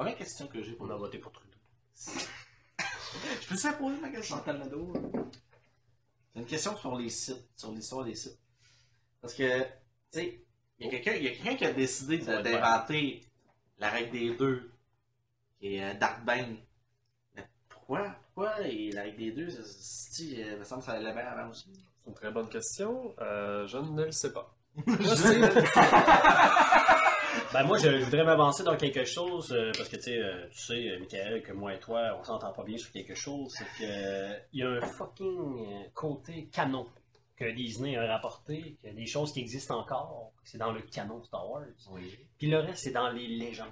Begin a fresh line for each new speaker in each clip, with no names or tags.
Première question que j'ai pour
On a voté pour Trudeau.
Je peux ça poser ma question?
Chantal Nadeau.
C'est une question sur les sites, sur l'histoire des sites. Parce que, tu sais, il y a quelqu'un qui a décidé d'inventer la règle des deux, qui est euh, Dark Bane. Mais pourquoi? Pourquoi et la règle des deux, ça, il me semble que ça allait bien avant aussi?
C'est une très bonne question. Euh, je ne le sais pas.
Ben moi, je, je voudrais m'avancer dans quelque chose, euh, parce que tu sais, euh, tu sais, euh, Michael, que moi et toi, on s'entend pas bien sur quelque chose, c'est que euh, il y a un fucking côté canon que Disney a rapporté, qu'il y a des choses qui existent encore, c'est dans le canon Star Wars,
Oui.
puis le reste, c'est dans les légendes.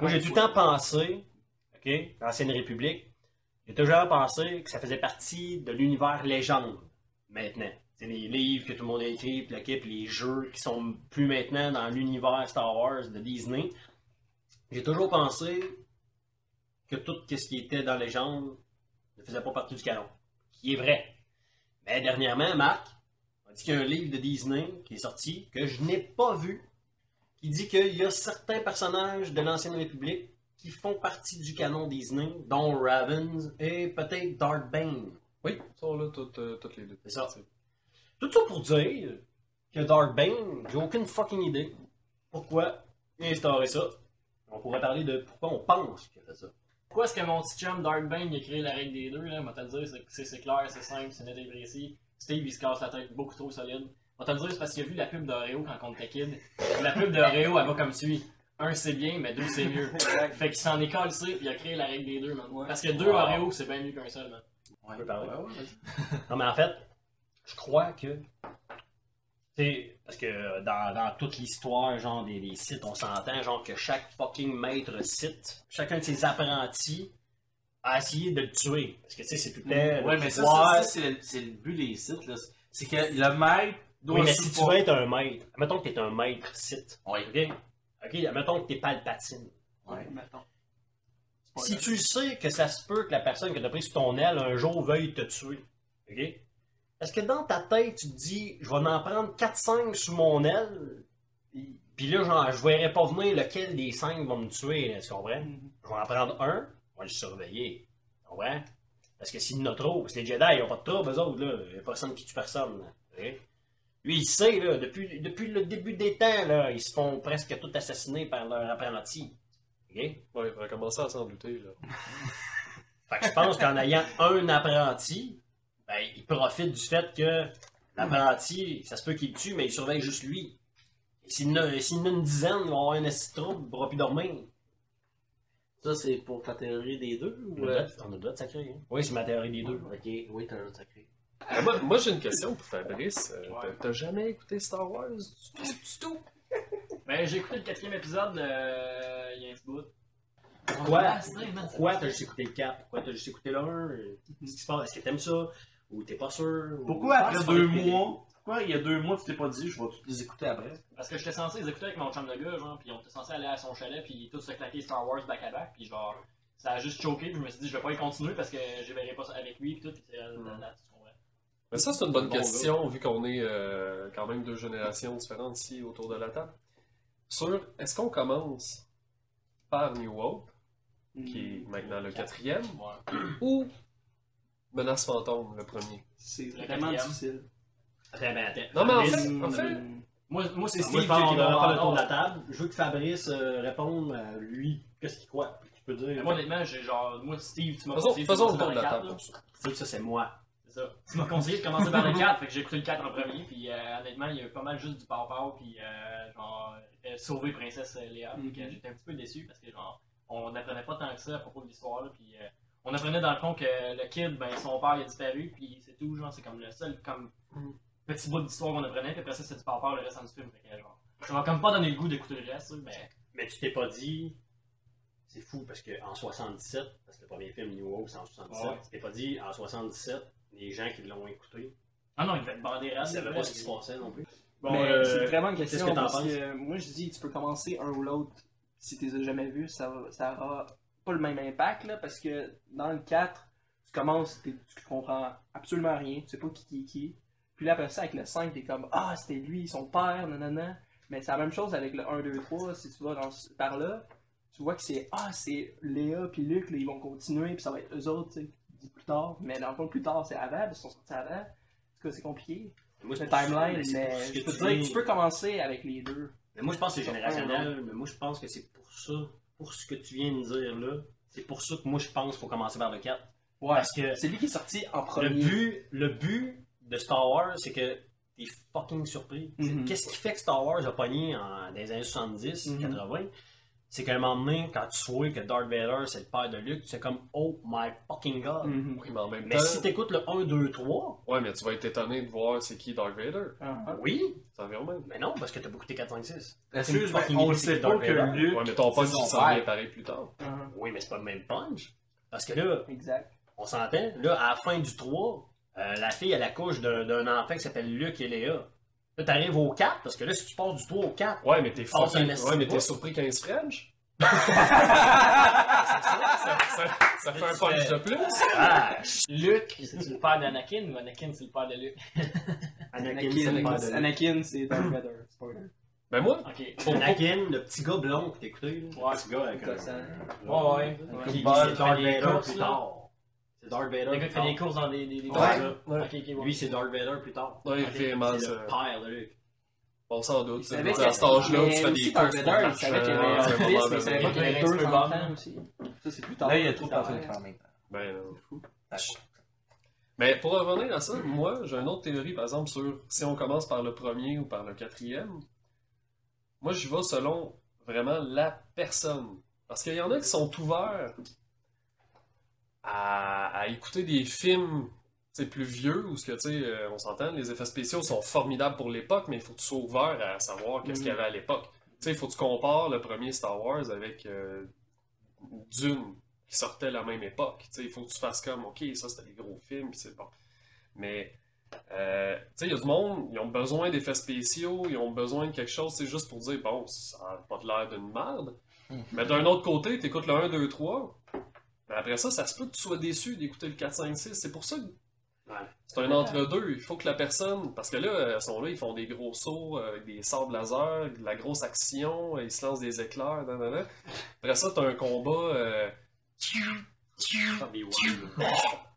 Moi, j'ai tout le temps pensé, OK, l'Ancienne République, j'ai toujours pensé que ça faisait partie de l'univers légende, maintenant. Les livres que tout le monde a écrits, puis l'équipe, les jeux qui sont plus maintenant dans l'univers Star Wars de Disney. J'ai toujours pensé que tout ce qui était dans légende ne faisait pas partie du canon. Qui est vrai. Mais dernièrement, Marc a dit qu'il y a un livre de Disney qui est sorti, que je n'ai pas vu, qui dit qu'il y a certains personnages de l'Ancienne République qui font partie du canon Disney, dont Ravens et peut-être Darth Bane.
Oui, ils sont là toutes, euh, toutes les deux.
C'est ça. Tout ça pour dire que Darth Bane, j'ai aucune fucking idée pourquoi il a instauré ça. On pourrait parler de pourquoi on pense qu'il a fait ça.
Pourquoi est-ce que mon petit chum Dark Bane a créé la règle des deux, là? Moi, te le dire, c'est- clair, c'est simple, c'est net et précis. Steve, il se casse la tête beaucoup trop solide. Moi, te le dire, c'est parce qu'il a vu la pub d'Oreo quand on était kid. La pub d'Oreo, elle va comme suit. Un, c'est bien, mais deux, c'est mieux. fait qu'il s'en est calé, puis il a créé la règle des deux, man.
Ouais.
Parce que deux
Wow.
Oreo, c'est bien mieux qu'un seul, man.
Ouais. Ouais, ouais, vas-y.
Non, mais en fait, je crois que. Tu sais, parce que dans, dans toute l'histoire, genre des, des sites, on s'entend, genre que chaque fucking maître site, chacun de ses apprentis a essayé de le tuer. Parce que tu sais, c'est tout le temps.
Ouais, mais ça,
pouvoir.
ça, ça, c'est le, c'est le but des sites. là. C'est que le maître doit
Oui, mais si tu veux être un maître, admettons que tu es un maître site.
Ouais.
OK? OK, admettons que tu es Palpatine.
Ouais.
Mettons.
Si tu sais que ça se peut que la personne que tu as pris sur ton aile un jour veuille te tuer, OK? Est-ce que dans ta tête, tu te dis, je vais en prendre 4-5 sous mon aile, puis là, genre, je verrai pas venir lequel des 5 va me tuer, tu comprends?
Mhm.
Je vais en prendre un, on va le surveiller. Tu comprends? Parce que s'il y en a trop, que les Jedi, ils ont pas de trouble, eux autres, là. Il y a personne qui tue personne, là. OK? Lui, il sait, là, depuis, depuis le début des temps, là, ils se font presque tous assassiner par leur apprenti. OK?
Ouais, il va commencer à s'en douter, là.
Fait que je pense qu'en ayant un apprenti, ben, il profite du fait que l'apprenti, ça se peut qu'il le tue, mais il surveille juste lui. Et S'il en a, une dizaine, il va avoir un de trouble, il ne pourra plus dormir.
Ça, c'est pour ta théorie des deux ou. euh,
on a le de sacrer. Hein? Oui, c'est ma théorie des deux.
Ok, oui, t'as le de sacrer.
Euh, moi, moi, j'ai une question pour Fabrice. Euh,
Ouais.
t'as- jamais écouté Star Wars? Du tout, du tout?
Ben, j'ai écouté le quatrième épisode, euh, il y a un petit bout.
Pourquoi?
Ah, man.
Pourquoi t'as juste écouté le 4? Pourquoi t'as juste écouté le 1? Qu'est-ce qui se passe? Est-ce que t'aimes ça? Ou t'es pas sûr? Ou-
Pourquoi après deux mois? Pourquoi il y a deux mois tu t'es pas dit je vais tous les écouter après?
Parce que j'étais censé les écouter avec mon chum de gars, genre, puis on était censé aller à son chalet, puis tous se claquer Star Wars back à back, puis genre, ça a juste choqué, puis je me suis dit, je vais pas y continuer parce que je verrai pas ça avec lui, puis tout, puis c'est là, là, là, tu comprends.
Mais ça, c'est une bonne
Bon
question, vu qu'on est euh, quand même deux générations différentes ici autour de la table. Sur, est-ce qu'on commence par New Hope, qui est maintenant le quatrième,
Ouais.
ou Menace Fantôme, le premier?
C'est vraiment
quatrième.
difficile.
Attends.
Non, mais en
Fabrice,
fait- en fait-.
Moi, moi c'est
Moi,
Steve qui va
faire le tour de la table. Je veux que Fabrice euh, réponde à lui. Qu'est-ce qu'il croit? Tu peux dire.
Moi, honnêtement, j'ai genre, moi, Steve, tu m'as conseillé de
faisons le
commencer
tour de
par
la
le
table
4,
pour ça.
Tu sais que ça, c'est moi.
C'est ça. Tu m'as conseillé de commencer par le 4, fait que j'ai écouté le 4 en premier, puis euh, honnêtement, il y a eu pas mal juste du pow puis euh, genre, euh, sauver Princesse Léa,
Mhm.
j'étais un petit peu déçu parce que genre, on n'apprenait pas tant que ça à propos de l'histoire, puis euh, on apprenait dans le fond que le kid, ben son père il a disparu, puis c'est tout, genre, c'est comme le seul comme
Mhm.
petit bout d'histoire qu'on apprenait, puis après ça, c'est du pow le reste en du film, fait que genre, ça m'a comme pas donné le goût d'écouter le reste, mais
Mais tu t'es pas dit. C'est fou parce qu'en 77, parce que le premier film New Hope c'est en 77,
Ouais.
tu t'es pas dit en 77, les gens qui l'ont écouté,
ah non, il fait bander
ils
reste.
savaient pas ce qui se passait non plus.
Bon,
Mais,
c'est
euh,
une question
que t'en
parce
penses?
que moi je dis tu peux commencer un ou l'autre si tu les as jamais vus, ça, va- ça aura pas le même impact là, parce que dans le 4, tu commences, tu comprends absolument rien, tu sais pas qui qui est qui. Puis là après ça avec le 5, t'es comme Ah c'était lui, son père, nanana. Mais c'est la même chose avec le 1, 2, 3, si tu vas dans, par là. tu vois que c'est ah c'est Léa puis Luc là, ils vont continuer puis ça va être eux autres tu sais, plus tard mais dans le fond plus tard c'est avant qu'ils sont sortis avant en tout cas c'est compliqué
Moi,
le
ça,
timeline mais je peux dire tu peux commencer avec les deux
Mais moi, je pense que c'est générationnel, mais moi, je pense que c'est pour ça, pour ce que tu viens de dire là, c'est pour ça que moi, je pense qu'il faut commencer par le 4.
ouais
Parce que
c'est lui qui est sorti en
le
premier
but, le but de Star Wars, c'est que t'es fucking surpris.
Mhm.
Qu'est-ce qui fait que Star Wars a pogné en, dans les années 70,
Mhm.
80 C'est qu'à un moment donné, quand tu vois que Darth Vader, c'est le père de Luke, tu fais comme Oh my fucking god.
Mhm.
Oui, mais en même
Mais
temps.
si t'écoutes le 1, 2, 3,
Ouais, mais tu vas être étonné de voir c'est qui Darth Vader.
Ah, ah.
oui,
Ça revient au même.
mais non, parce que t'as beaucoup écouté 4, 5, 6.
Excuse,
fucking
on sait
c'est
pas
Darth
que
Vader.
Luke.
Ouais, mais ton
c'est
il s'en vient pareil plus tard.
Ah,
Oui, mais c'est pas le même punch. Parce que là,
exact
On s'entend? Là, à la fin du 3, euh, la fille, elle accouche d'un d'un enfant qui s'appelle Luc et Léa. Là, t'arrives au 4, parce que là, si tu passes du 3 au 4,
Ouais, mais t'es
Oh, c'est
fucking...
un
Ouais, mais t'es surpris quand il se French.
c'est ça.
Ça, ça, ça fait un punch de plus.
Ah,
Luke, c'est le père d'Anakin ou Anakin, c'est le père de Luke?
Anakin, c'est le père
Anakin,
de Luke.
Anakin c'est Darth Vader spoiler
Ben moi,
Ok.
Anakin, le petit gars blond que t'écoutais, là.
Ouais.
le petit gars avec un...
Gossant.
Ouais, ouais.
Qui, qui, Darth Vader plus tard. C'est Darth Vader
Le gars qui fait des courses dans des. des, des
Ouais.
voitures.
Ouais.
Ok, ok, ouais.
Lui, c'est Darth Vader plus tard.
Ouais, il
Ok.
fait mal,
C'est
ça.
le père de Luke.
on s'en doute.
Il
c'est- À cet âge-là, tu fais des
Darth
courses.
Vader,
pour
il savait qu'il avait un
c'est
fils, mais il savait
de-
pas qu'il avait
Il
deux enfants aussi. Ça, c'est plus tard.
Là, il y a trop de en même temps.
Ben, non. Mais pour revenir à ça, moi, j'ai une autre théorie, par exemple, sur si on commence par le premier ou par le quatrième. Moi, je vais selon vraiment la personne. Parce qu'il y en a qui sont ouverts à, à écouter des films plus vieux, où ce que, tu sais, euh, on s'entend, les effets spéciaux sont formidables pour l'époque, mais il faut que tu sois ouvert à savoir qu'est-ce qu'il y avait à l'époque. Tu sais, il faut que tu compares le premier Star Wars avec euh, Dune, qui sortait à la même époque. Tu sais, il faut que tu fasses comme, ok, ça c'était des gros films, puis c'est bon. Mais, euh, tu sais, il y a du monde, ils ont besoin d'effets spéciaux, ils ont besoin de quelque chose, c'est juste pour dire, bon, ça n'a pas de l'air d'une merde.
Mhm.
Mais d'un autre côté, tu écoutes le 1, 2, 3, mais après ça, ça se peut que tu sois déçu d'écouter le 4, 5, 6. C'est pour ça que
Ouais.
c'est un entre-deux. Il faut que la personne. Parce que là, ils sont là, ils font des gros sauts euh, avec des sabres laser, de la grosse action, ils se lancent des éclairs. Après ça, t'as un combat. euh,
là.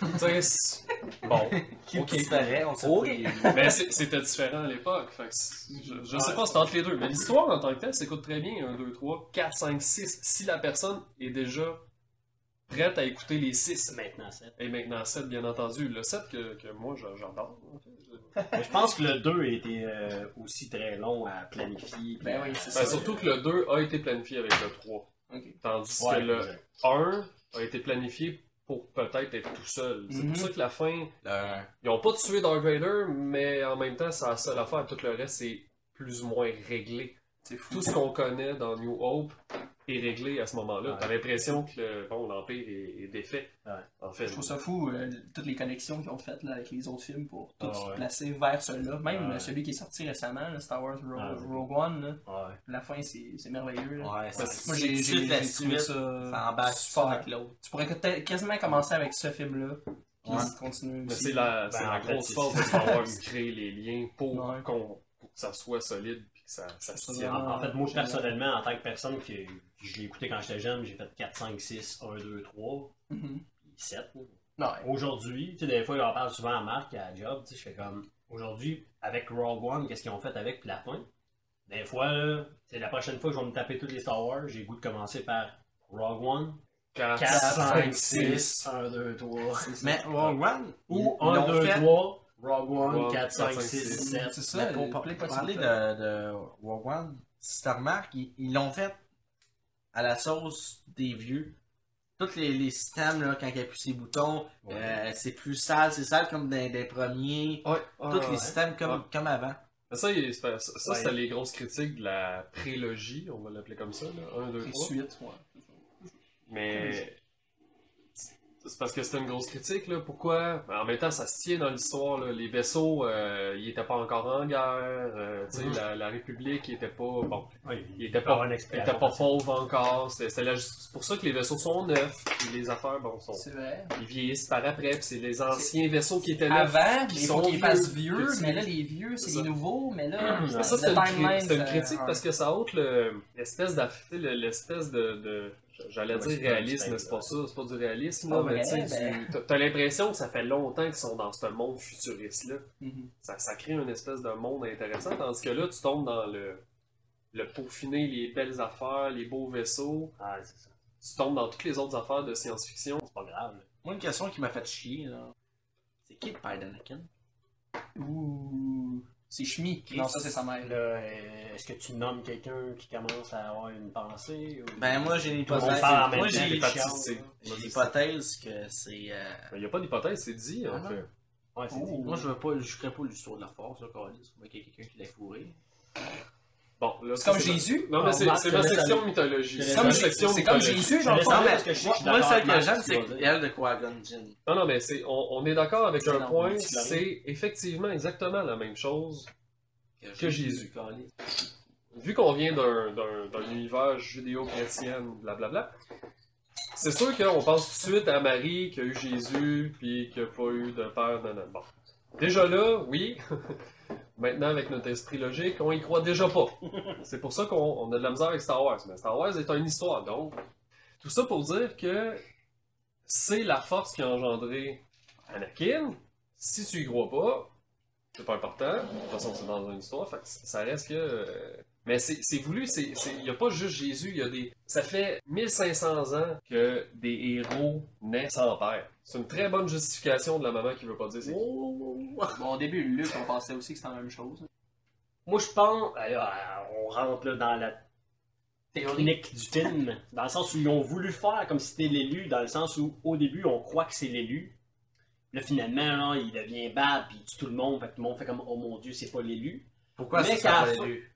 tu sais, c'est- bon.
Qui disparaît, on sait.
Mais c'est- c'était différent à l'époque. Je, je sais pas, c'est entre les deux. Mais l'histoire en tant que telle s'écoute très bien. 1, 2, 3, 4, 5, 6. Si la personne est déjà prête à écouter les 6.
Maintenant, 7.
Et maintenant 7, bien entendu. Le 7 que, que moi j'adore. en fait. Je-
Mais je pense que le 2 a été euh, aussi très long à planifier.
Ben oui, c'est
Ben,
ça.
surtout que le 2 a été planifié avec le 3.
Ok.
Tandis
Ouais,
que le
exact.
1 a été planifié pour peut-être être tout seul. C'est
Mhm.
pour ça que la fin,
Le-
ils ont pas tué Darth Vader, mais en même temps, c'est la seule affaire. Tout le reste, c'est plus ou moins réglé.
C'est fou.
Tout ce qu'on connaît dans New Hope est réglé à ce moment-là.
Ouais.
T'as l'impression que le- bon, l'Empire est, est défait.
Ouais.
En fait.
Je trouve ça fou, euh, toutes les connexions qu'ils ont faites là, avec les autres films pour tout
Ah
se
ouais.
placer vers ceux-là. Même
Ouais.
euh, celui qui est sorti récemment, là, Star Wars Ro-
Ah.
Rogue One, là,
Ouais.
la fin c'est c'est merveilleux. là.
C'est-
Moi j'ai j'ai-
la suite.
ça,
Ça
super.
avec l'autre.
Tu pourrais quasiment commencer avec ce film-là, puis
Ouais.
continuer aussi.
c'est la,
Ben,
la grosse force de Star Wars créer les liens pour,
Ouais.
qu'on- pour que ça soit solide ça, ça se
vraiment-
En, en fait, moi, personnellement, en tant que personne qui je l'ai écouté quand j'étais jeune, j'ai fait 4, 5, 6, 1, 2, 3,
Mhm.
puis 7.
Ouais.
Aujourd'hui, tu sais, des fois, j'en parle souvent à Marc, à la job, tu sais, je fais comme, aujourd'hui, avec Rogue One, qu'est-ce qu'ils ont fait avec puis la fin? Des fois, là, c'est la prochaine fois que je vais me taper tous les Star Wars, j'ai goût de commencer par Rogue One,
4,
4, 5,
6.
6, 1, 2, 3.
Mais Rogue One,
Ou
ils
1,
l'ont
2,
fait-
3, Rogue One,
Rogue,
4, 5,
5,
6,
6.
7.
C'est ça,
Mais pour,
euh,
pour parler de, de Rogue One, si tu remarques, ils l'ont fait à la sauce des vieux. Tous les, les systèmes, là, quand il appuie ses boutons,
Ouais.
euh, c'est plus sale, c'est sale comme des, des premiers.
Ouais,
Tous
ouais.
les systèmes comme,
Ouais.
comme avant.
Ça, ça, ça,
Ouais.
c'était les grosses critiques de la prélogie, on va l'appeler comme ça, là. 1, 2,
Une
3.
suite, ouais.
Mais C'est parce que c'était une grosse critique, là. Pourquoi? Ben, en même temps, ça se tient dans l'histoire, là. Les vaisseaux, euh, ils étaient pas encore en guerre. euh, tu sais,
Mhm.
la, la République, il était pas, bon,
Oui,
il était
pas
pas,
un
il
expert.
était pas pauvre encore. C'était, c'était la- c'est pour ça que les vaisseaux sont neufs. Puis les affaires, bon, sont,
C'est vrai.
ils vieillissent par après. Puis c'est les anciens vaisseaux qui étaient neufs.
Avant,
qui sont
qu'ils fassent
vieux,
vieux, mais là, les vieux, c'est
C'est
les nouveaux, mais là,
ça, c'est une, cri-
timeline,
c'est une
ça-
critique parce que ça ôte le- l'espèce l'espèce de, de- j'allais dire réalisme, mais c'est pas ça, c'est pas du réalisme,
Pas
là, mais
vrai,
tu sais,
ben.
du- t'as- t'as l'impression que ça fait longtemps qu'ils sont dans ce monde futuriste-là.
Mhm.
Ça, ça crée une espèce de monde intéressant, tandis que là, tu tombes dans le, le peaufiner, les belles affaires, les beaux vaisseaux,
Ah, c'est ça.
tu tombes dans toutes les autres affaires de science-fiction.
C'est pas grave. là.
Moi, une question qui m'a fait chier, là. C'est qui le père d'Anakin?
Ouh. C'est Shmi. Non, ça, c'est sa mère.
Là, euh, est-ce que tu nommes quelqu'un qui commence à avoir une pensée ou...
Ben, moi, j'ai une
Tout le monde
hypothèse.
parle en même
Moi, j'ai
là.
j'ai l'hypothèse que c'est. euh,
Il n'y a pas d'hypothèse, c'est dit, en
Ah
fait.
Ouais, c'est
Oh.
dit.
Moi, je veux pas, je ferais pas l'histoire de la force, là, quand il y a quelqu'un qui l'a fourré.
Bon,
C'est comme Jésus?
Non, mais c'est
Marc,
c'est ma section mythologie. C'est
Comme. Jésus-
section
C'est comme
mythologie.
Jésus,
Je
dans le
laisse
fond.
aller.
Non, mais
parce que je sais que je suis
moi,
d'accord
celle que j'aime,
ce
c'est elle de Qui-Gon Jinn.
Non, non, mais c'est, on, on est d'accord avec un point, c'est effectivement exactement la même chose. Que Jésus. Vu qu'on vient d'un, univers judéo-chrétien, blablabla, c'est sûr qu'on pense tout de suite à Marie qui a eu Jésus, puis qui n'a pas eu de père. Bon. Déjà là, oui. Maintenant, avec notre esprit logique, on y croit déjà pas. C'est pour ça qu'on on a de la misère avec Star Wars. Mais Star Wars est une histoire, donc. Tout ça pour dire que c'est la force qui a engendré Anakin. Si tu y crois pas, c'est pas important. De toute façon, c'est dans une histoire, ça reste que. euh, Mais c'est c'est voulu, c'est c'est- il n'y a pas juste Jésus, il y a des. Ça fait 1500 ans que des héros naissent sans père. C'est une très bonne justification de la maman qui veut pas dire c'est qui.
Oh!
Bon, au début, Luc, on pensait aussi que c'était la même chose.
Moi, je pense... euh, on rentre là, dans la
Théorie.
technique du film, dans le sens où ils ont voulu faire comme si c'était l'élu, dans le sens où au début on croit que c'est l'élu. Là finalement, là, il devient bad, puis il tue tout le monde, fait que tout le monde fait comme oh mon dieu, c'est pas l'élu.
Pourquoi
Mais
ça
qu'à
s'appelle
la fin-
élu?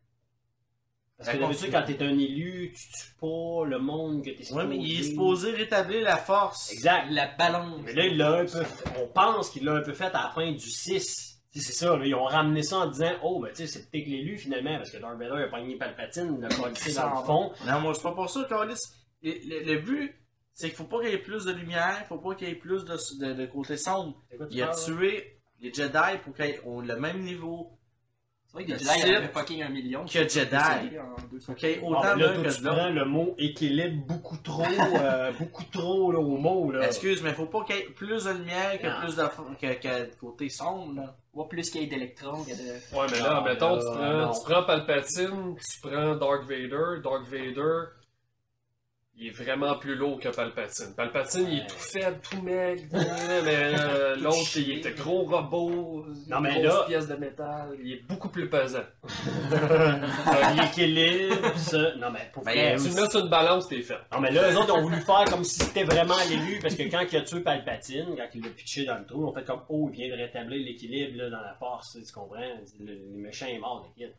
Parce que d'habitude, quand t'es un élu, tu tues pas le monde que t'es
Ouais,
supposé.
mais il est supposé rétablir la force.
Exact.
La balance.
Mais là, il l'a un peu. On pense qu'il l'a un peu fait à la fin du 6. Tu sais, C'est ça, là, ils ont ramené ça en disant Oh, ben tu sais, c'est peut-être l'élu finalement, parce que Darth Vader a pogné Palpatine, l'a collé dans le fond.
Non, moi, c'est pas pour ça, Carlis. Le, le- le but, c'est qu'il faut pas qu'il y ait plus de lumière, faut pas qu'il y ait plus de, de, de côté sombre.
Quoi
Il a
parles, là?
tué les Jedi pour qu'ils aient le même niveau.
C'est vrai que
Le
Jedi avaient fucking un million.
que Jedi.
Bon,
autant
là,
que
tu prends le mot équilibre beaucoup trop, euh, beaucoup trop là, au mot. Là.
Excuse, mais faut pas qu'il y ait plus de lumière que
Non.
plus de que, que de côté sombre. Là.
Ou plus qu'il y ait d'électrons que de.
Ouais, mais là,
Non,
mettons,
là,
tu, prends,
non.
tu prends Palpatine, tu prends Dark Vader. Dark Vader, il est vraiment plus lourd que Palpatine. Palpatine, il est tout faible, tout maigre, mais euh, l'autre, il était gros robot,
Non, mais
grosse
là-
pièce de métal, il est beaucoup plus pesant.
L'équilibre, ça. Non, mais pour
Ben,
vrai,
tu le mets sur une balance, t'es fait.
Non, mais là, eux autres ont voulu faire comme si c'était vraiment l'élu, parce que quand il a tué Palpatine, quand il l'a pitché dans le trou, on fait comme Oh, il vient de rétablir l'équilibre là, dans la force, tu comprends? Le, le méchant est mort, kid.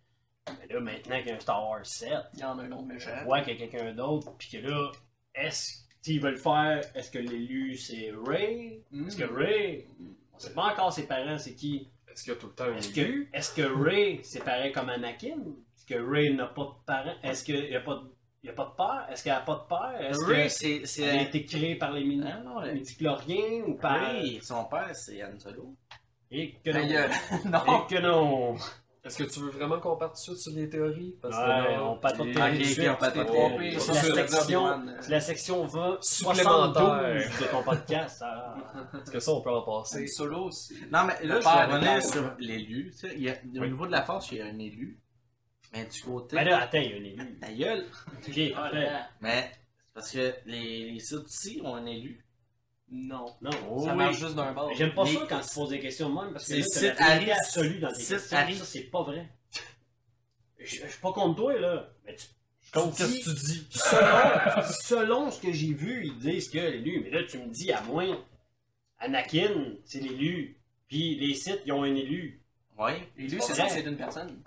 Mais là, maintenant qu'il y a un Star Wars 7,
Il y en a un autre méchant.
on voit qu'il y a quelqu'un d'autre, puis que là, est-ce qu'ils veulent faire, est-ce que l'élu c'est Ray? Est-ce que Ray, on sait pas encore ses parents, c'est qui?
Est-ce qu'il y a tout le temps un
Est-ce
élu?
que, est-ce que Ray c'est pareil comme Anakin? Est-ce que Ray n'a pas de parents? Est-ce qu'il n'y a, pas de- il a pas de père? Est-ce qu'elle n'a pas de père? Est-ce
Ray,
que
c'est.
elle a
c'est
été créée par les midi-
Ah, non, le-
midi-chloriens ou par...
Ray, son père, c'est Han Solo.
Et que
gueule. non.
Et que non.
Est-ce que tu veux vraiment qu'on parte tout de suite sur les théories? Parce que
Ouais,
là,
on pas de suite. C'est la section, la section 20,
Supplémentaire.
72 de ton podcast. ça.
Est-ce que ça, on peut en passer?
Solo.
Non, mais là,
Le
je
Père.
sur l'élu. tu sais, il y a- Au niveau de la force, il y a un élu. Mais du côté.
Ben là, attends, il y a un élu.
Ta gueule.
Ok, parfait.
Mais c'est parce que les, les Sith aussi ont un élu.
Non.
Non,
Ça
oui.
marche juste d'un bord.
J'aime pas
Les-
ça quand tu poses des questions même parce que
C'est
t'as la absolue dans tes questions. Ça, c'est pas vrai. Je je suis pas contre toi, là. Mais tu,
Contre
tu
qu'est-ce
dis-
que tu dis?
selon, selon ce que j'ai vu, ils disent que l'élu. Mais là, tu me dis, à moins, Anakin, c'est l'élu. Puis les Sith, ils ont un élu.
Oui.
L'élu,
C'est
c'est ça,
vrai.
c'est une personne.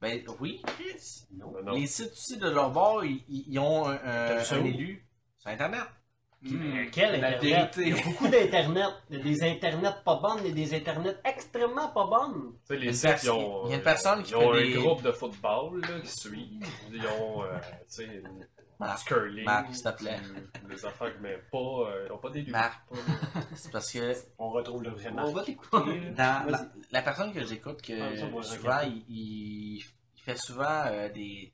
Ben oui, Chris.
Non.
Ben non.
Les Sith aussi, de leur bord, ils, ont un, un- élu sur Internet.
Quel
La
Internet?
vérité.
Il y a beaucoup d'Internet. Il y a des Internets pas bonnes et des Internets extrêmement pas bonnes.
Tu sais, les sites, ils ont,
il y a une
euh,
personne qui
ils ont
fait
un
des-
groupe de football là, qui suivent. Ils ont, euh, tu sais, une-
Marc,
du curling.
Marc, s'il te plaît.
Des affaires, mais pas, euh, ils ont pas des
Marc.
Pas-
C'est parce que
On retrouve le vrai Marc.
On va t'écouter.
dans la, la personne que j'écoute, que
Ah,
souvent, il, il, il fait souvent euh, des, des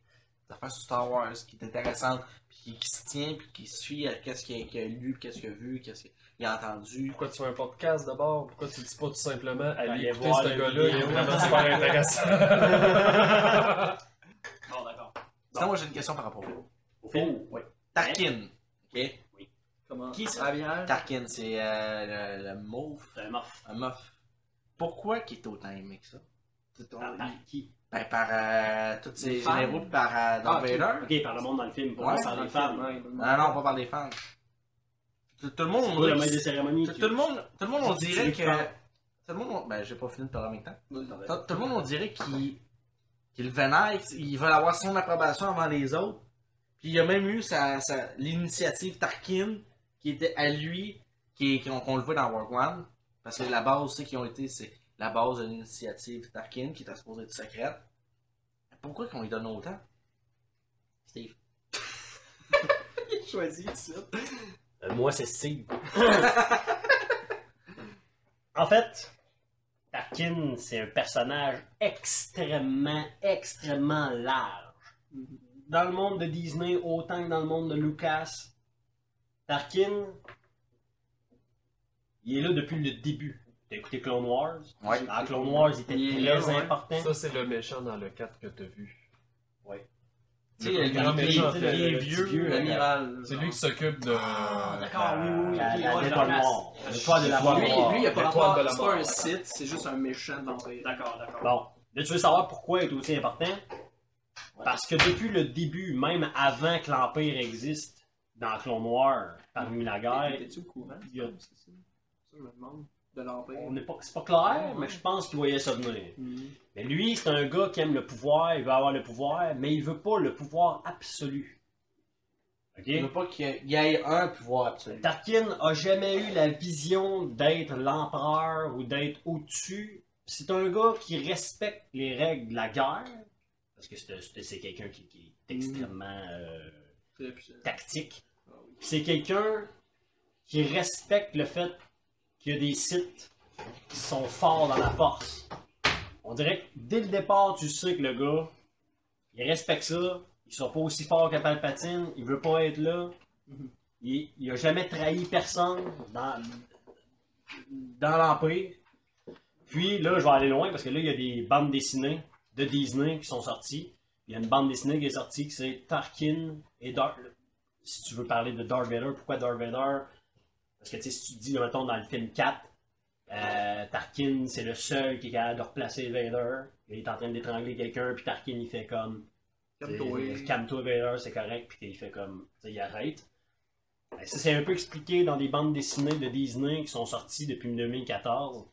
affaires sur Star Wars qui est intéressantes, puis qui, qui se tient, puis qui suit à qu'est-ce qu'il a, lu, qu'est-ce qu'il a vu, qu'est-ce qu'il a entendu.
Pourquoi tu fais un podcast d'abord? Pourquoi tu dis pas tout simplement allez
Allez
écouter
voir
ce gars-là, il est vraiment super intéressant.
Bon, d'accord.
Sinon, moi, j'ai une question par rapport au
Au film?
Oui. Tarkin. Ok?
Comment?
Qui ça?
Javier?
Tarkin, c'est euh, le, le mauve,
C'est un morph.
un mof. Pourquoi qu'il est autant aimé que ça? C'est ton-
par qui?
Ben, par euh, tous ces
fans?
généraux, par euh, Darth
Ah, ok.
Vader.
Ok, par le monde dans le film, pas
Ouais,
par les femmes.
ouais,
Non, non, pas par les fans. Tout, tout le monde, on dirait
cérémonies.
tout,
qui-
tout le monde, tout le monde, on dirait que. Tout le monde, on- ben, j'ai pas fini de parler en même temps. Tout, tout le monde, on dirait qu'il qu'il vénère, qu'il veut avoir son approbation avant les autres. Puis il y a même eu sa, sa- l'initiative Tarkin, qui était à lui, qui qu'on qu'on le voit dans World One. Parce que la base, c'est qui ont été, c'est la base de l'initiative Tarkin, qui était supposée être secrète. Pourquoi qu'on lui donne autant? Steve.
Choisi, tu sais.
Euh, moi, c'est Steve. en fait, Tarkin, c'est un personnage extrêmement, extrêmement large. Dans le monde de Disney, autant que dans le monde de Lucas, Tarkin, il est là depuis le début. T'as écouté Clone Wars?
Ouais.
Dans Clone Wars, il était
Il
très
là, ouais.
important.
Ça, c'est le méchant dans le 4 que t'as vu.
Tu sais, le grand méchant. le- le
vieux,
L'amiral.
C'est lui qui s'occupe de.
Ah, d'accord, oui, oui, Ouais,
l'étoile
la
noire. L'étoile de la mort.
Lui, il a pas rapport.
de la
C'est pas un Sith, c'est juste un méchant vampire.
D'accord, d'accord. Bon, là, tu veux savoir pourquoi il est aussi important? Parce que depuis le début, même avant que l'Empire existe, dans Clone Noir, parmi la guerre,
Étais-tu au courant? Ça, je me demande. De l'Empire.
on n'est pas, c'est pas clair, mais je pense qu'il voyait ça venir.
Mhm.
Mais lui, c'est un gars qui aime le pouvoir, il veut avoir le pouvoir, mais il veut pas le pouvoir absolu. Ok?
Il veut pas qu'il y ait- un pouvoir absolu.
Tarkin a jamais eu la vision d'être l'empereur ou d'être au-dessus. C'est un gars qui respecte les règles de la guerre. Parce que c'est- c'est c'est quelqu'un qui, qui est extrêmement euh, tactique.
Ah
C'est quelqu'un qui respecte le fait qu'il y a des sites qui sont forts dans la force. On dirait que dès le départ, tu sais que le gars, il respecte ça. Il sera pas aussi fort que Palpatine. Il veut pas être là. Il, il a jamais trahi personne dans, dans l'Empire. Puis là, je vais aller loin parce que là, il y a des bandes dessinées de Disney qui sont sorties. Il y a une bande dessinée qui est sortie qui c'est Tarkin et Darth. Si tu veux parler de Darth Vader, pourquoi Darth Vader Parce que si tu dis, mettons, dans le film 4, euh, Tarkin, c'est le seul qui est capable de replacer Vader. Il est en train d'étrangler quelqu'un, puis Tarkin, il fait comme.
Calme-toi,
Vader, c'est correct, puis il fait comme. il arrête. Ben, Ça, c'est un peu expliqué dans des bandes dessinées de Disney qui sont sorties depuis 2014.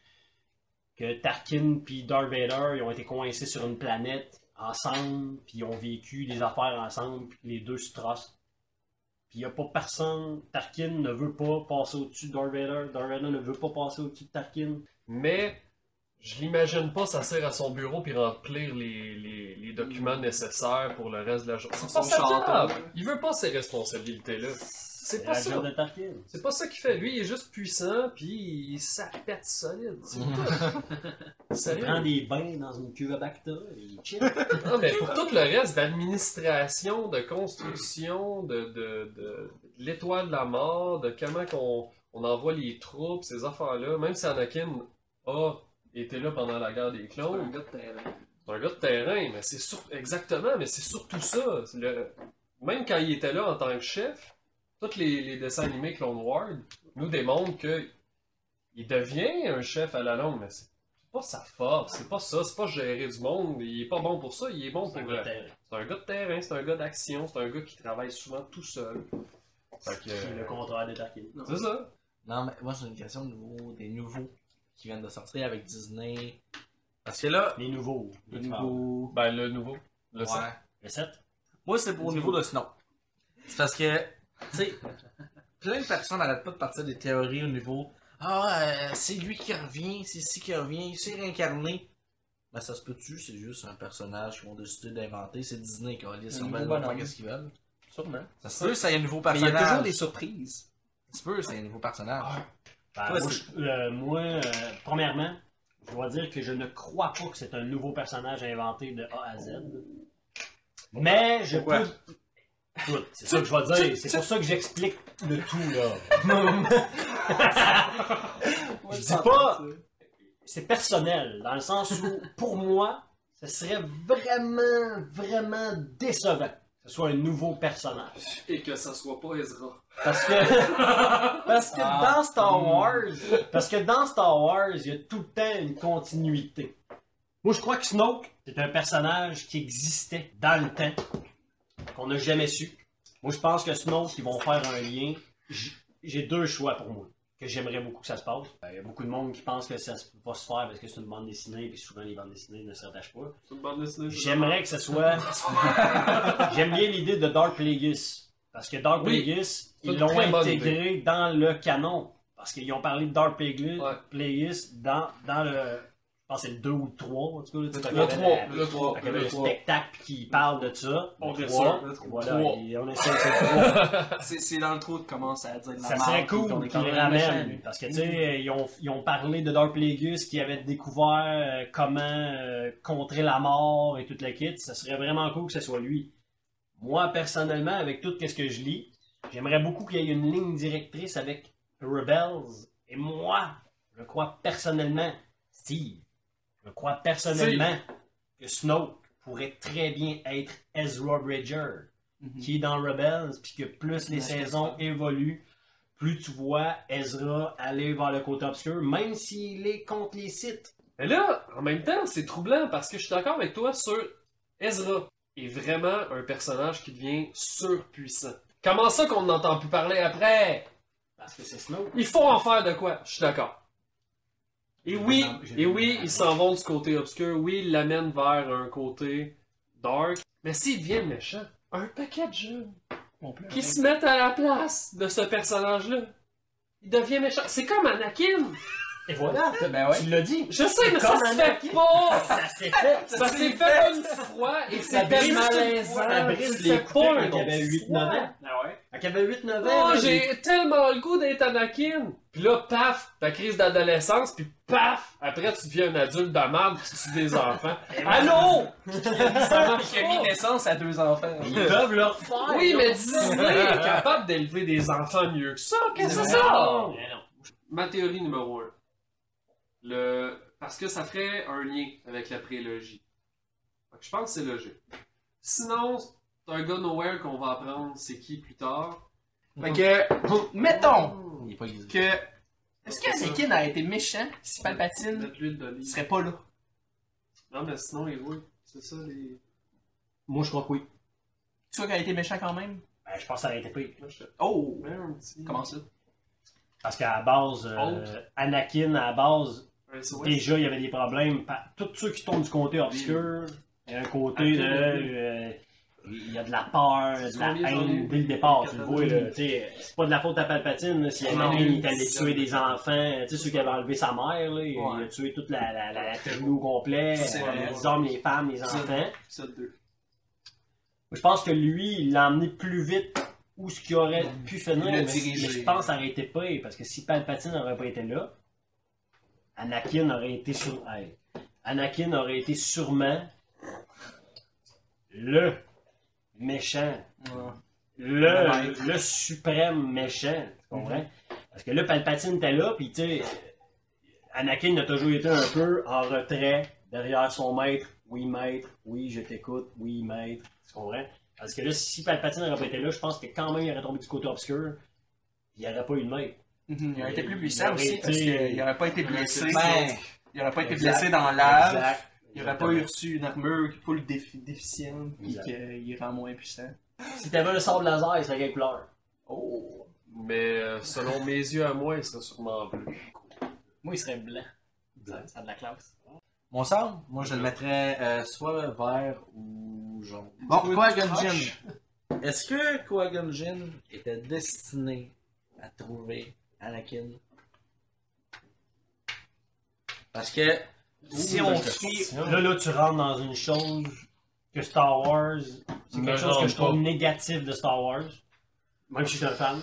Que Tarkin puis Darth Vader, ils ont été coincés sur une planète ensemble, puis ils ont vécu des affaires ensemble, puis les deux se trustent. Puis il n'y a pas personne. Tarkin ne veut pas passer au-dessus de Darth Vader. Darth Vader ne veut pas passer au-dessus de Tarkin.
Mais je l'imagine pas s'asseoir à son bureau puis remplir les, les, les documents nécessaires pour le reste de la journée. C'est pas
Son
sa job. Il veut pas ces responsabilités-là. C'est pas ça. C'est pas ça qu'il fait. Lui, il est juste puissant puis il s'appète solide. C'est tout.
Il prend des bains dans une cuve à Bacta. et Il chill.
Non, mais pour tout le reste d'administration, de construction, de, de, de, de l'étoile de la mort, de comment qu'on on envoie les troupes, ces affaires-là, même si Anakin a été là pendant la guerre des
C'est un
clones,
gars de terrain.
c'est un gars de terrain, mais c'est sur... exactement, mais c'est surtout ça. Le- Même quand il était là en tant que chef, tous les, les dessins animés Clone Wars nous démontrent que il devient un chef à la longue, mais c'est pas sa force, c'est pas ça, c'est pas gérer du monde, il est pas bon pour ça, il est bon
C'est
pour
un gars
euh,
de terrain.
c'est un gars de terrain, c'est un gars d'action, c'est un gars qui travaille souvent tout seul. Fait que,
C'est le contraire de Tarkin.
C'est ça.
Non, mais moi, j'ai une question au niveau des nouveaux qui viennent de sortir avec Disney. Parce que là,
Les nouveaux.
les nouveaux.
Ben, le nouveau. Le
Ouais.
sept.
Le 7.
Moi, c'est pour au niveau de Snow. C'est parce que, tu sais, plein de personnes n'arrêtent pas de partir des théories au niveau Ah, euh, c'est lui qui revient, c'est ici qui revient, il s'est réincarné. Ben, ça se peut-tu, c'est juste un personnage qu'ils vont décider d'inventer. C'est Disney qui va aller
Un
sur
nouveau
ben, ils vont faire
bonhomme.
ce qu'ils veulent.
Sûrement.
Ça se peut, ça y a un nouveau
Mais il y
personnage.
a toujours des surprises.
Ça se peut, ça y a un nouveau personnage.
Ben,
Toi,
moi,
c'est-
je- euh, moi, euh, premièrement, je dois dire que je ne crois pas que c'est un nouveau personnage inventé de A à Z. Mais je
Pourquoi?
peux. C'est ça que je vais dire. C'est pour ça que j'explique le tout, là. Je dis pas- c'est personnel, dans le sens où, pour moi, ce serait vraiment, vraiment décevant que ce soit un nouveau personnage.
Et que ça soit pas Ezra.
Parce que, parce que
Ah.
dans Star Wars, parce que dans Star Wars, il y a tout le temps une continuité. Moi, je crois que Snoke, c'est un personnage qui existait dans le temps, qu'on n'a jamais su. Moi, je pense que Snoke, ils vont faire un lien. J'ai deux choix pour moi, que j'aimerais beaucoup que ça se passe. Ben, Il y a beaucoup de monde qui pense que ça ne peut pas se faire parce que c'est une bande dessinée, puis souvent les bandes dessinées ne se rattachent pas.
C'est une bande dessinée.
J'aimerais que ce soit. J'aime bien l'idée de Dark Plagueis. Parce que Dark
Oui,
Plagueis, ils l'ont intégré dans le canon. Parce qu'ils ont parlé de Dark Plagueis,
Ouais.
Plagueis dans, dans le. Je pense que c'est le 2 ou le 3, en tout cas. là,
Le
avait
3,
la-
le 3,
quand il y avait
le
le
3.
spectacle qui parle de ça.
On
le
est
3,
sûr, le trois.
voilà, et on essaie de c'est le 3.
C'est c'est dans le trou de commencer à dire de la
Ça serait cool qu'ils le ramènent.
lui.
Parce que, tu sais, ils ont, ils ont parlé de Dark Plagueis qui avait découvert euh, comment euh, contrer la mort et toute la kit. Ça serait vraiment cool que ce soit lui. Moi, personnellement, avec tout ce que je lis, j'aimerais beaucoup qu'il y ait une ligne directrice avec Rebels. Et moi, je crois personnellement, Steve, je crois personnellement que Snoke pourrait très bien être Ezra Bridger
Mhm.
qui est dans Rebels, puis que plus les saisons évoluent, plus tu vois Ezra aller vers le côté obscur, même s'il est contre les sites.
Mais là, en même temps, c'est troublant parce que je suis d'accord avec toi sur Ezra est vraiment un personnage qui devient surpuissant. Comment ça qu'on n'entend plus parler après?
Parce que c'est Snoke.
Il faut en faire de quoi? Je suis d'accord. Et oui, et oui, ils s'en vont du côté obscur. Oui, ils l'amènent vers un côté dark. Mais s'ils deviennent méchants, un paquet de jeunes qui se mettent à la place de ce personnage-là, il devient méchant. C'est comme Anakin.
Et voilà,
Ben ouais.
tu l'as dit.
Je sais, mais ça se fait pas.
Ça s'est fait.
Ça s'est fait une fois et
brise,
malaisant.
ça brise les
le fais
coups
pas
quand
un
il avait
autre
8-9
fois.
ans.
Ah ouais?
Quand il avait 8-9 ans,
Oh, j'ai tellement le goût d'être Anakin. Puis là, paf, ta crise d'adolescence, puis paf, après tu deviens un adulte de merde qui tue des enfants. Allô? Ça marche
Qui a mis
pas.
naissance à deux enfants.
ils peuvent le refaire.
Oui,
là.
mais Disney est capable d'élever des enfants mieux que ça. Qu'est-ce que c'est ça? Ma théorie numéro 1. Le... Parce que ça ferait un lien avec la prélogie. Fait que je pense que c'est logique. Sinon, c'est un gars nowhere qu'on va apprendre c'est qui plus tard.
Fait que, mettons
Il est pas
que. Est-ce que Anakin a été méchant? Si Palpatine il serait pas là?
Non, mais sinon, il roule. C'est ça, les...
Moi, je crois que oui.
Tu vois qu'il a été méchant quand même?
Ben, je pense que ça aurait été pire.
Oh!
mets un petit...
Comment ça?
Parce qu'à la base, euh. Anakin, à la base, déjà, il y avait des problèmes. Tous ceux qui tombent du côté obscur, il y a un côté de. euh, il y a de la peur, de la haine dès le départ. Tu le vois, C'est pas de la faute à Palpatine. Si Anakin il est allé tuer des enfants, tu sais, ceux qui avaient enlevé sa mère, là, il, a tué toute la, la, la, au complet, les hommes, les femmes, les enfants. Je pense que lui, il l'a emmené plus vite où ce qui aurait pu finir. Mais- mais je pense que ça aurait été pire, parce que si Palpatine n'aurait pas été là, Anakin aurait été sur... hey, Anakin aurait été sûrement le méchant,
Ouais.
le, le suprême méchant, tu comprends? Parce que là, Palpatine était là, puis tu sais, Anakin a toujours été un peu en retrait derrière son maître. Oui, maître, oui, je t'écoute, oui, maître, tu comprends? Parce que là, si Palpatine n'aurait pas été là, je pense que quand même il aurait tombé du côté obscur, il n'y aurait pas eu de maître.
Mhm, Il aurait été plus puissant aussi
été-
parce qu'il n'aurait pas été blessé.
Ben,
Il aurait pas été
Exact.
blessé dans l'âge. Il aurait pas eu reçu une armure full défi- déficiente et qu'il rend moins puissant.
Si t'avais un sable laser, il serait quelle couleur?
Oh!
Mais euh, selon mes yeux à moi, il serait sûrement bleu.
Moi, il serait blanc. Ça, ça a de la classe.
Mon sable, moi je le mettrais euh, soit vert ou jaune. Bon, Qui-Gon Jinn. Est-ce que Qui-Gon Jinn était destiné à trouver Anakin? Parce que
Si
Ouh,
on
question.
là, là, tu rentres dans une chose que Star Wars, c'est quelque chose que je trouve
pas.
négatif de Star Wars. Même si je suis un fan.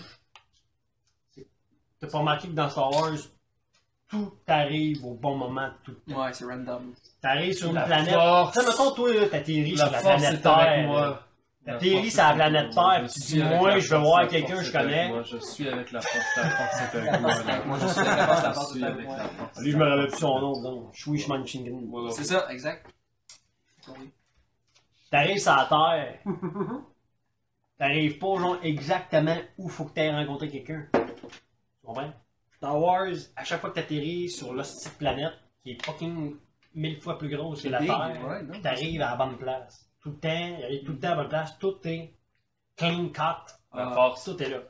T'as pas remarqué que dans Star Wars, tout arrive au bon moment tout le temps.
Ouais, c'est random.
T'arrives sur une
La
planète.
force.
Tu sais, mettons, toi, là, t'atterris sur
La
planète Terre.
moi.
T'atterris sur la planète. Terre, tu dis, moi, je veux voir quelqu'un que je connais.
Moi, je suis avec la force, la force est avec moi.
Moi, je suis avec la force, la
Je
force est avec moi.
Lui, je me rappelle plus son nom, donc. Shui Manchingen.
C'est ça, exact.
T'arrives sur la Terre. T'arrives pas, genre, exactement où faut que t'aies rencontré quelqu'un. Tu comprends? Star Wars, à chaque fois que t'atterris sur la petite planète, qui est fucking mille fois plus grosse que la
big,
Terre,
ouais, non.
t'arrives à la bonne place. Tout le temps, il arrive tout le temps à la bonne place, tout est clean cut,
Ah.
tout est là.